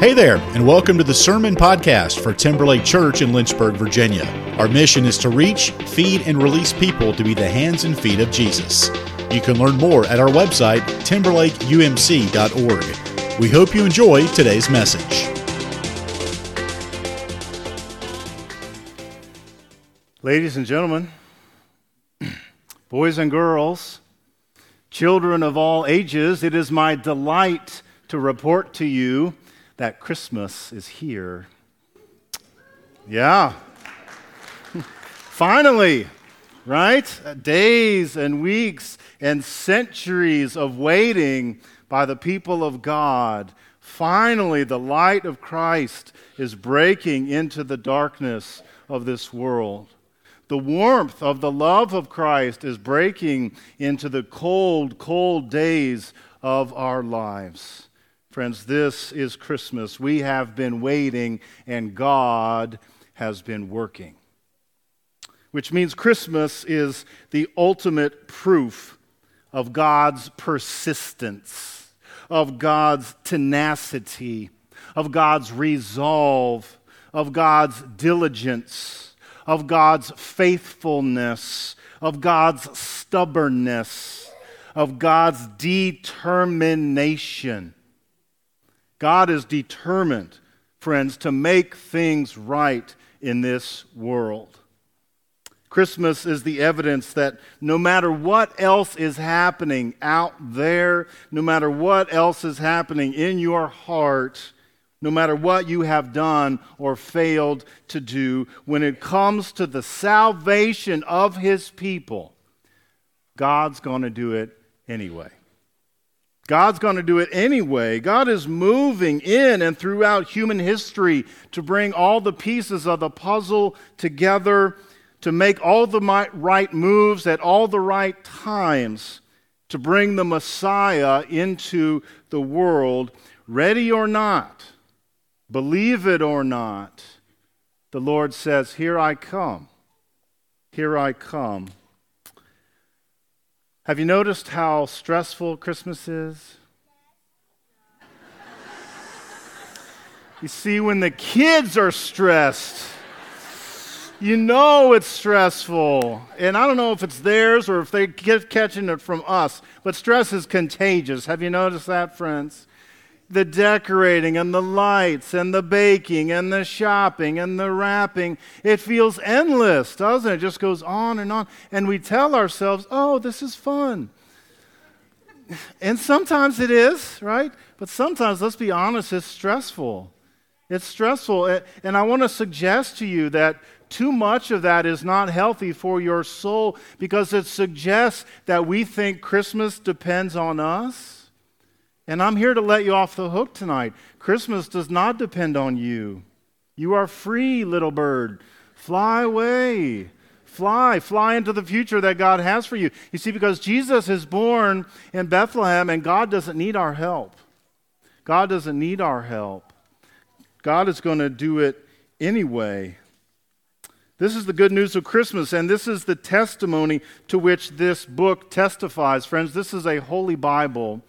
Hey there, and welcome to the Sermon Podcast for Timberlake Church in Lynchburg, Virginia. Our mission is to reach, feed, and release people to be the hands and feet of Jesus. You can learn more at our website, timberlakeumc.org. We hope you enjoy today's message. Ladies and gentlemen, boys and girls, children of all ages, it is my delight to report to you that Christmas is here. Yeah. Finally, right? Uh, days and weeks and centuries of waiting by the people of God. Finally, the light of Christ is breaking into the darkness of this world. The warmth of the love of Christ is breaking into the cold, cold days of our lives. Friends, this is Christmas. We have been waiting, and God has been working. Which means Christmas is the ultimate proof of God's persistence, of God's tenacity, of God's resolve, of God's diligence, of God's faithfulness, of God's stubbornness, of God's determination. God is determined, friends, to make things right in this world. Christmas is the evidence that no matter what else is happening out there, no matter what else is happening in your heart, no matter what you have done or failed to do, when it comes to the salvation of his people, God's going to do it anyway. God's going to do it anyway. God is moving in and throughout human history to bring all the pieces of the puzzle together, to make all the right moves at all the right times, to bring the Messiah into the world, ready or not, believe it or not. The Lord says, Here I come. Here I come. Have you noticed how stressful Christmas is? You see, when the kids are stressed, you know it's stressful. And I don't know if it's theirs or if they get catching it from us, but stress is contagious. Have you noticed that, friends? The decorating and the lights and the baking and the shopping and the wrapping. It feels endless, doesn't it? It just goes on and on. And we tell ourselves, oh, this is fun. And sometimes it is, right? But sometimes, let's be honest, it's stressful. It's stressful. And I want to suggest to you that too much of that is not healthy for your soul because it suggests that we think Christmas depends on us and I'm here to let you off the hook tonight. Christmas does not depend on you. You are free, little bird. Fly away. Fly, fly into the future that God has for you. You see, because Jesus is born in Bethlehem and God doesn't need our help. God doesn't need our help. God is going to do it anyway. This is the good news of Christmas, and this is the testimony to which this book testifies. Friends, this is a holy Bible.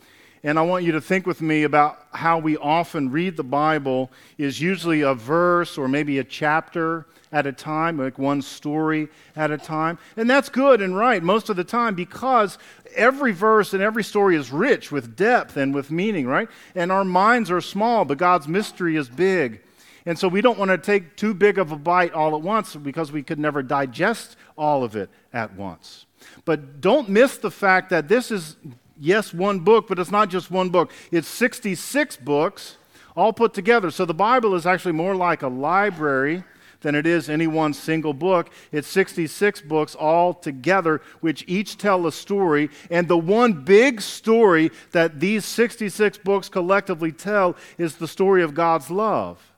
And I want you to think with me about how we often read the Bible is usually a verse or maybe a chapter at a time, like one story at a time. And that's good and right most of the time because every verse and every story is rich with depth and with meaning, right? And our minds are small, but God's mystery is big. And so we don't want to take too big of a bite all at once because we could never digest all of it at once. But don't miss the fact that this is yes, one book, but it's not just one book. It's 66 books all put together. So the Bible is actually more like a library than it is any one single book. It's 66 books all together, which each tell a story. And the one big story that these 66 books collectively tell is the story of God's love.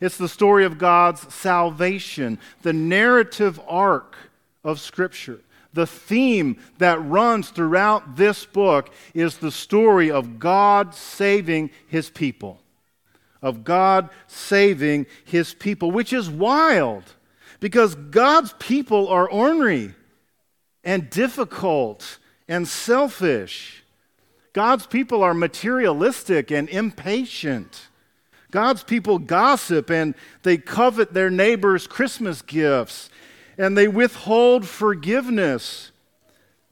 It's the story of God's salvation, the narrative arc of Scripture. The theme that runs throughout this book is the story of God saving his people. Of God saving his people, which is wild because God's people are ornery and difficult and selfish. God's people are materialistic and impatient. God's people gossip and they covet their neighbor's Christmas gifts and they withhold forgiveness.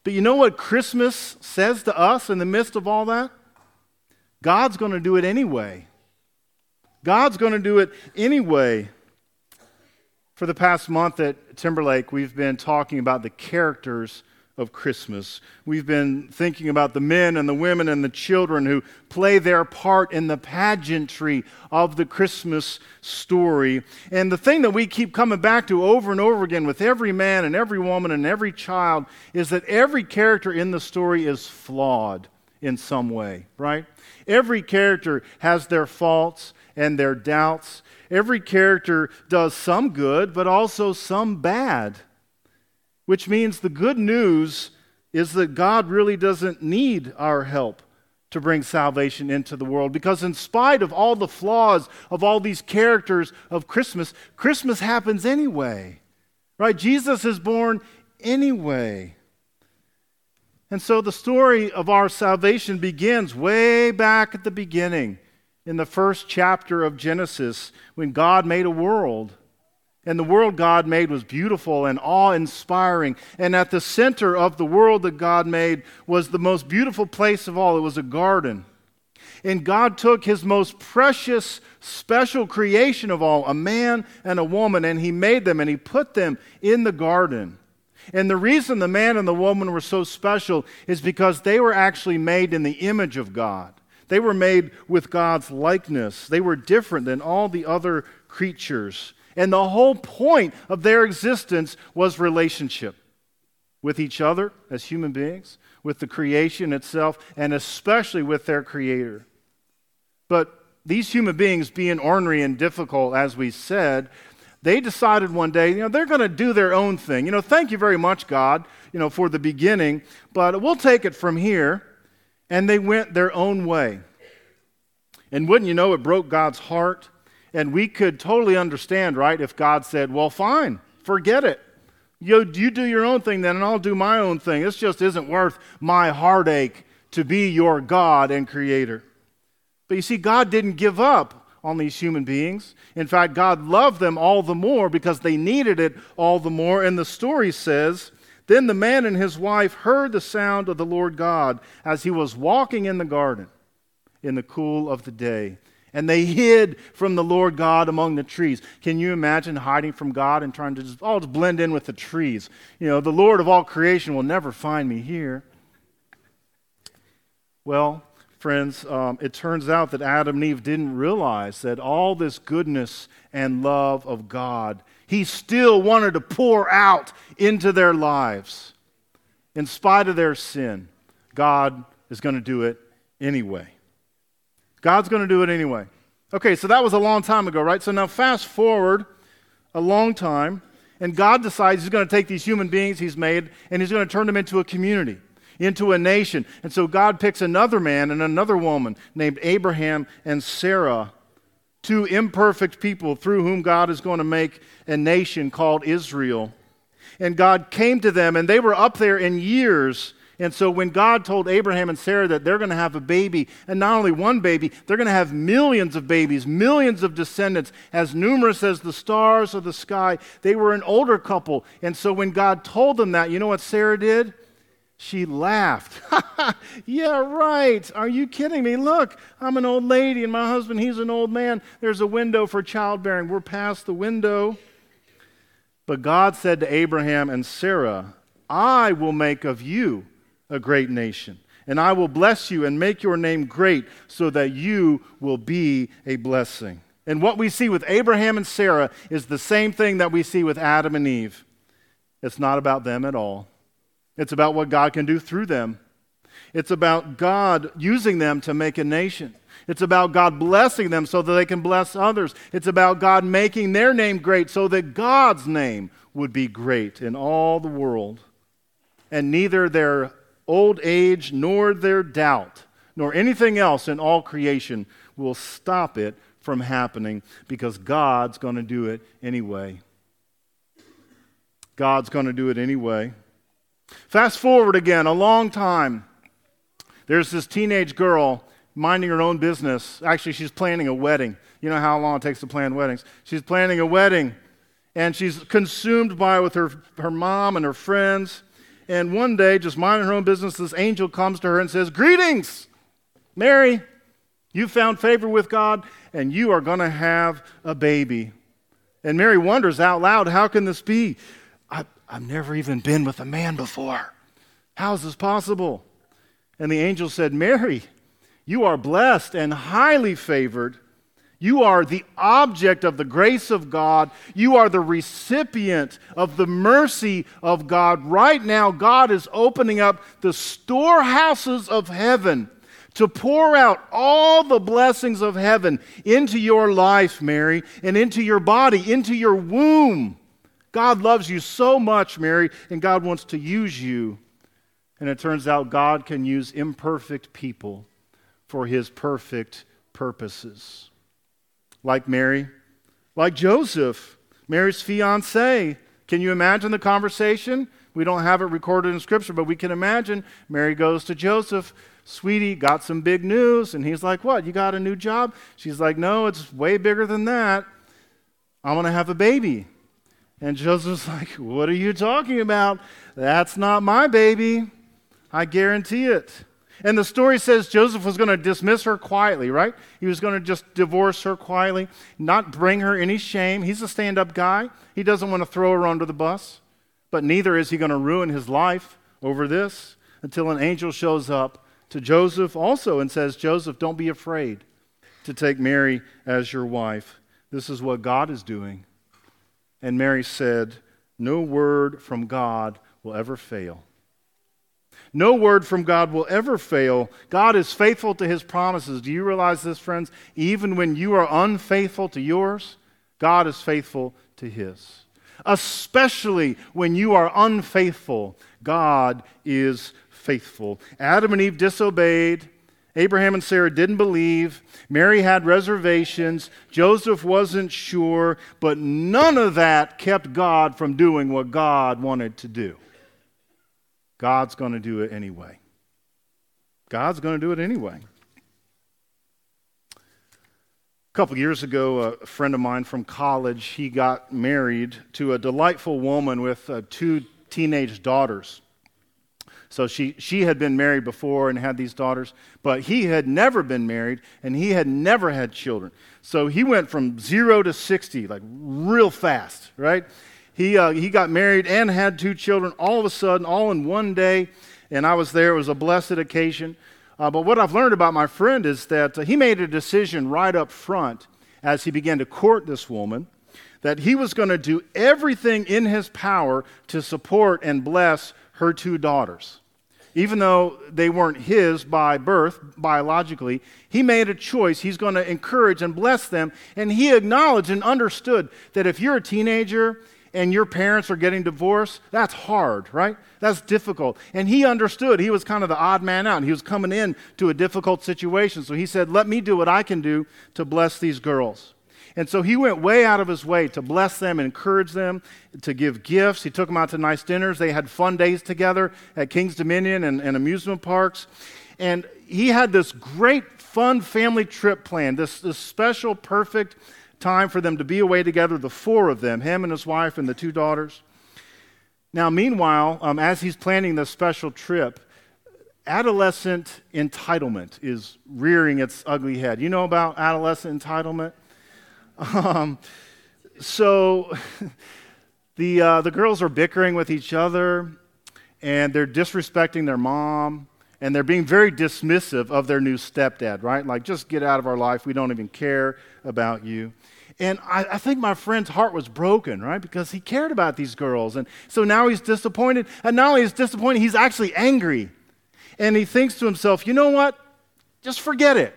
But you know what Christmas says to us in the midst of all that? God's going to do it anyway. God's going to do it anyway. For the past month at Timberlake, we've been talking about the characters of Christmas. We've been thinking about the men and the women and the children who play their part in the pageantry of the Christmas story. And the thing that we keep coming back to over and over again with every man and every woman and every child is that every character in the story is flawed in some way, right? Every character has their faults and their doubts. Every character does some good, but also some bad which means the good news is that God really doesn't need our help to bring salvation into the world. Because, in spite of all the flaws of all these characters of Christmas, Christmas happens anyway. Right? Jesus is born anyway. And so the story of our salvation begins way back at the beginning in the first chapter of Genesis when God made a world. And the world God made was beautiful and awe inspiring. And at the center of the world that God made was the most beautiful place of all. It was a garden. And God took his most precious, special creation of all, a man and a woman, and he made them and he put them in the garden. And the reason the man and the woman were so special is because they were actually made in the image of God. They were made with God's likeness. They were different than all the other creatures. And the whole point of their existence was relationship with each other as human beings, with the creation itself, and especially with their Creator. But these human beings, being ornery and difficult, as we said, they decided one day, you know, they're going to do their own thing. You know, thank you very much, God, you know, for the beginning, but we'll take it from here. And they went their own way. And wouldn't you know, it broke God's heart. And we could totally understand, right, if God said, well, fine, forget it. You, you do your own thing then, and I'll do my own thing. This just isn't worth my heartache to be your God and creator. But you see, God didn't give up on these human beings. In fact, God loved them all the more because they needed it all the more. And the story says, Then the man and his wife heard the sound of the Lord God as he was walking in the garden in the cool of the day. And they hid from the Lord God among the trees. Can you imagine hiding from God and trying to just, oh, just blend in with the trees? You know, the Lord of all creation will never find me here. Well, friends, um, it turns out that Adam and Eve didn't realize that all this goodness and love of God, He still wanted to pour out into their lives. In spite of their sin, God is going to do it anyway. God's going to do it anyway. Okay, so that was a long time ago, right? So now fast forward a long time, and God decides He's going to take these human beings He's made and He's going to turn them into a community, into a nation. And so God picks another man and another woman named Abraham and Sarah, two imperfect people through whom God is going to make a nation called Israel. And God came to them, and they were up there in years and so when God told Abraham and Sarah that they're going to have a baby, and not only one baby, they're going to have millions of babies, millions of descendants, as numerous as the stars of the sky, they were an older couple. And so when God told them that, you know what Sarah did? She laughed. yeah, right. Are you kidding me? Look, I'm an old lady and my husband, he's an old man. There's a window for childbearing. We're past the window. But God said to Abraham and Sarah, I will make of you a great nation. And I will bless you and make your name great so that you will be a blessing. And what we see with Abraham and Sarah is the same thing that we see with Adam and Eve. It's not about them at all, it's about what God can do through them. It's about God using them to make a nation. It's about God blessing them so that they can bless others. It's about God making their name great so that God's name would be great in all the world. And neither their old age, nor their doubt, nor anything else in all creation will stop it from happening because God's going to do it anyway. God's going to do it anyway. Fast forward again, a long time. There's this teenage girl minding her own business. Actually, she's planning a wedding. You know how long it takes to plan weddings. She's planning a wedding, and she's consumed by it with her, her mom and her friends. And one day, just minding her own business, this angel comes to her and says, Greetings, Mary. You found favor with God, and you are going to have a baby. And Mary wonders out loud, How can this be? I, I've never even been with a man before. How is this possible? And the angel said, Mary, you are blessed and highly favored. You are the object of the grace of God. You are the recipient of the mercy of God. Right now, God is opening up the storehouses of heaven to pour out all the blessings of heaven into your life, Mary, and into your body, into your womb. God loves you so much, Mary, and God wants to use you. And it turns out God can use imperfect people for his perfect purposes. Like Mary, like Joseph, Mary's fiance. Can you imagine the conversation? We don't have it recorded in Scripture, but we can imagine Mary goes to Joseph, Sweetie, got some big news. And he's like, What? You got a new job? She's like, No, it's way bigger than that. I'm going to have a baby. And Joseph's like, What are you talking about? That's not my baby. I guarantee it. And the story says Joseph was going to dismiss her quietly, right? He was going to just divorce her quietly, not bring her any shame. He's a stand up guy. He doesn't want to throw her under the bus, but neither is he going to ruin his life over this until an angel shows up to Joseph also and says, Joseph, don't be afraid to take Mary as your wife. This is what God is doing. And Mary said, No word from God will ever fail. No word from God will ever fail. God is faithful to his promises. Do you realize this, friends? Even when you are unfaithful to yours, God is faithful to his. Especially when you are unfaithful, God is faithful. Adam and Eve disobeyed. Abraham and Sarah didn't believe. Mary had reservations. Joseph wasn't sure. But none of that kept God from doing what God wanted to do. God's going to do it anyway. God's going to do it anyway. A couple years ago, a friend of mine from college, he got married to a delightful woman with uh, two teenage daughters. So she, she had been married before and had these daughters, but he had never been married and he had never had children. So he went from zero to 60, like real fast, right? He, uh, he got married and had two children all of a sudden, all in one day. And I was there. It was a blessed occasion. Uh, but what I've learned about my friend is that uh, he made a decision right up front as he began to court this woman that he was going to do everything in his power to support and bless her two daughters. Even though they weren't his by birth, biologically, he made a choice. He's going to encourage and bless them. And he acknowledged and understood that if you're a teenager and your parents are getting divorced, that's hard, right? That's difficult. And he understood. He was kind of the odd man out. He was coming in to a difficult situation. So he said, Let me do what I can do to bless these girls. And so he went way out of his way to bless them encourage them, to give gifts. He took them out to nice dinners. They had fun days together at King's Dominion and, and amusement parks. And he had this great, fun family trip planned, this, this special, perfect time for them to be away together, the four of them, him and his wife and the two daughters. Now, meanwhile, um, as he's planning this special trip, adolescent entitlement is rearing its ugly head. You know about adolescent entitlement? Um, so the, uh, the girls are bickering with each other and they're disrespecting their mom and they're being very dismissive of their new stepdad, right? Like, just get out of our life. We don't even care about you. And I, I, think my friend's heart was broken, right? Because he cared about these girls. And so now he's disappointed. And not only is disappointed, he's actually angry. And he thinks to himself, you know what? Just forget it.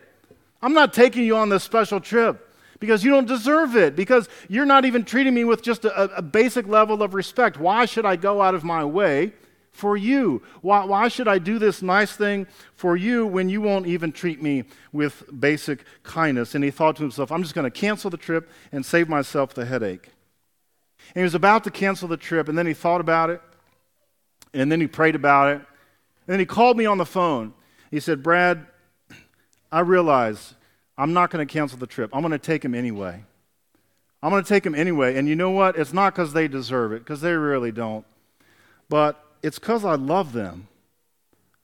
I'm not taking you on this special trip because you don't deserve it, because you're not even treating me with just a, a basic level of respect. Why should I go out of my way for you? Why, why should I do this nice thing for you when you won't even treat me with basic kindness? And he thought to himself, I'm just going to cancel the trip and save myself the headache. And he was about to cancel the trip, and then he thought about it, and then he prayed about it, and then he called me on the phone. He said, Brad, I realize I'm not going to cancel the trip. I'm going to take him anyway. I'm going to take him anyway. And you know what? It's not because they deserve it, because they really don't. But it's because I love them.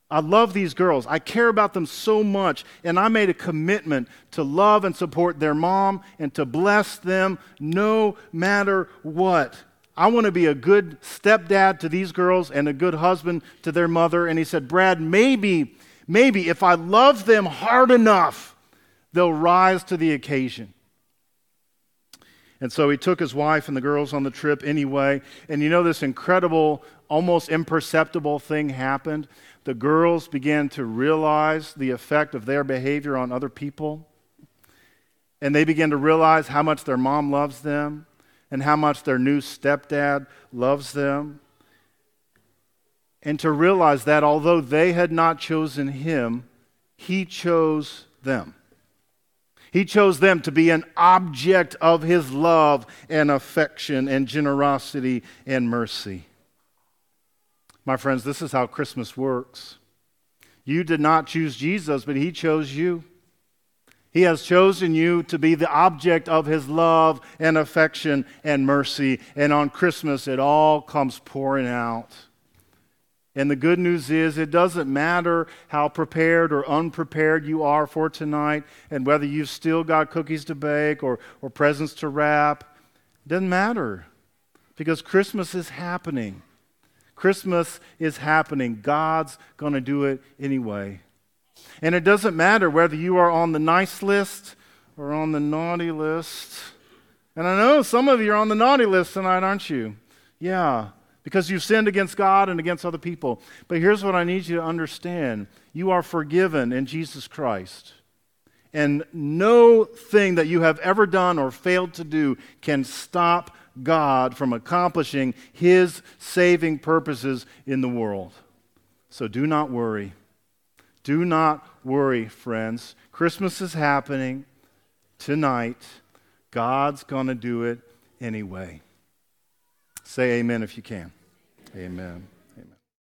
I love these girls. I care about them so much. And I made a commitment to love and support their mom and to bless them no matter what. I want to be a good stepdad to these girls and a good husband to their mother. And he said, Brad, maybe, maybe if I love them hard enough, they'll rise to the occasion. And so he took his wife and the girls on the trip anyway. And you know, this incredible, almost imperceptible thing happened. The girls began to realize the effect of their behavior on other people. And they began to realize how much their mom loves them and how much their new stepdad loves them. And to realize that although they had not chosen him, he chose them. He chose them to be an object of his love and affection and generosity and mercy. My friends, this is how Christmas works. You did not choose Jesus, but he chose you. He has chosen you to be the object of his love and affection and mercy. And on Christmas, it all comes pouring out. And the good news is, it doesn't matter how prepared or unprepared you are for tonight, and whether you've still got cookies to bake or, or presents to wrap. It doesn't matter because Christmas is happening. Christmas is happening. God's going to do it anyway. And it doesn't matter whether you are on the nice list or on the naughty list. And I know some of you are on the naughty list tonight, aren't you? Yeah because you've sinned against God and against other people. But here's what I need you to understand you are forgiven in Jesus Christ. And no thing that you have ever done or failed to do can stop God from accomplishing his saving purposes in the world. So do not worry. Do not worry, friends. Christmas is happening tonight. God's going to do it anyway. Say amen if you can. Amen.